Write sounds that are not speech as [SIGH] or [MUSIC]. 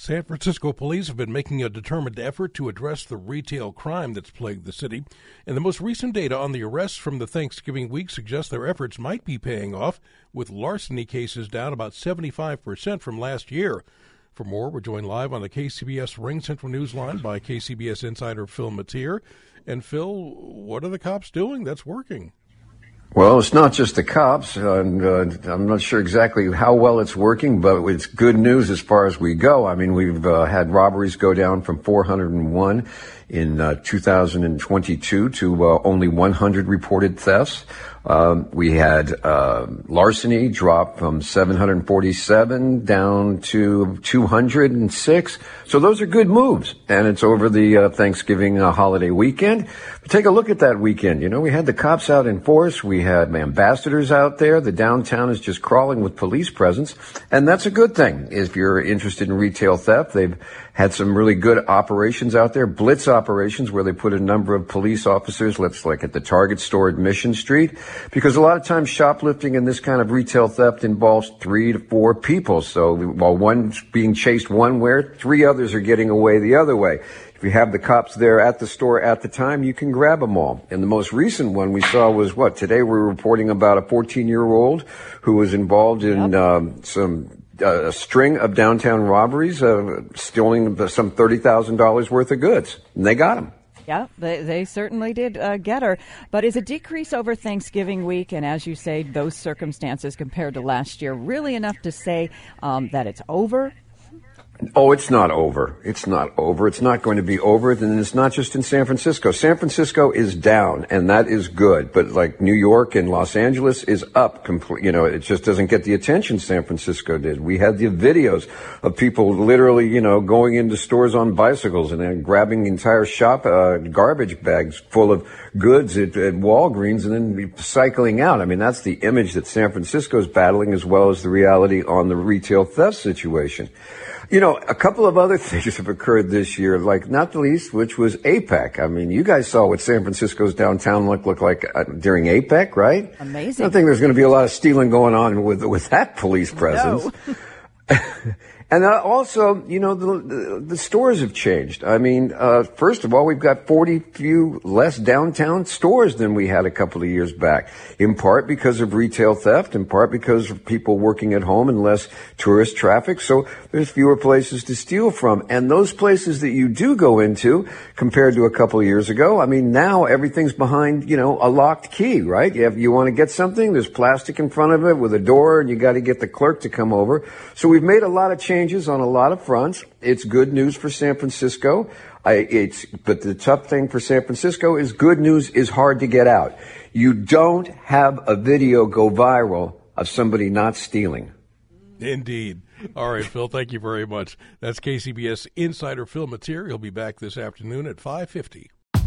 San Francisco police have been making a determined effort to address the retail crime that's plagued the city, and the most recent data on the arrests from the Thanksgiving week suggests their efforts might be paying off, with larceny cases down about 75% from last year. For more, we're joined live on the KCBS Ring Central Newsline by KCBS insider Phil Matier. And Phil, what are the cops doing that's working? Well, it's not just the cops, and uh, I'm not sure exactly how well it's working, but it's good news as far as we go. I mean, we've uh, had robberies go down from 401 in uh, 2022 to uh, only 100 reported thefts. Um, we had uh, larceny drop from 747 down to 206. So those are good moves, and it's over the uh, Thanksgiving uh, holiday weekend. But take a look at that weekend. You know, we had the cops out in force. We had ambassadors out there. The downtown is just crawling with police presence, and that's a good thing. If you're interested in retail theft, they've had some really good operations out there, blitz operations where they put a number of police officers, let's like at the Target store at Mission Street, because a lot of times shoplifting and this kind of retail theft involves three to four people. So while one's being chased one way, three others are getting away the other way. If you have the cops there at the store at the time, you can grab them all. And the most recent one we saw was what? Today we're reporting about a 14 year old who was involved in yep. um, some a string of downtown robberies, uh, stealing some thirty thousand dollars worth of goods, and they got him. Yeah, they, they certainly did uh, get her. But is a decrease over Thanksgiving week, and as you say, those circumstances compared to last year, really enough to say um, that it's over? Oh, it's not over. It's not over. It's not going to be over. And it's not just in San Francisco. San Francisco is down, and that is good. But like New York and Los Angeles is up. Complete. You know, it just doesn't get the attention San Francisco did. We had the videos of people literally, you know, going into stores on bicycles and then grabbing entire shop uh, garbage bags full of goods at, at Walgreens and then cycling out. I mean, that's the image that San Francisco is battling, as well as the reality on the retail theft situation. You know, a couple of other [LAUGHS] things have occurred this year, like not the least, which was APEC. I mean, you guys saw what San Francisco's downtown look look like uh, during APEC, right? Amazing. I don't think there's going to be a lot of stealing going on with with that police presence. No. [LAUGHS] And uh, also, you know, the, the, stores have changed. I mean, uh, first of all, we've got 40 few less downtown stores than we had a couple of years back, in part because of retail theft, in part because of people working at home and less tourist traffic. So there's fewer places to steal from. And those places that you do go into, compared to a couple of years ago, I mean, now everything's behind, you know, a locked key, right? You, you want to get something, there's plastic in front of it with a door, and you got to get the clerk to come over. So we've made a lot of changes changes on a lot of fronts. It's good news for San Francisco. I, it's, but the tough thing for San Francisco is good news is hard to get out. You don't have a video go viral of somebody not stealing. Indeed. All right, Phil, thank you very much. That's KCBS insider Phil Matier. He'll be back this afternoon at 550.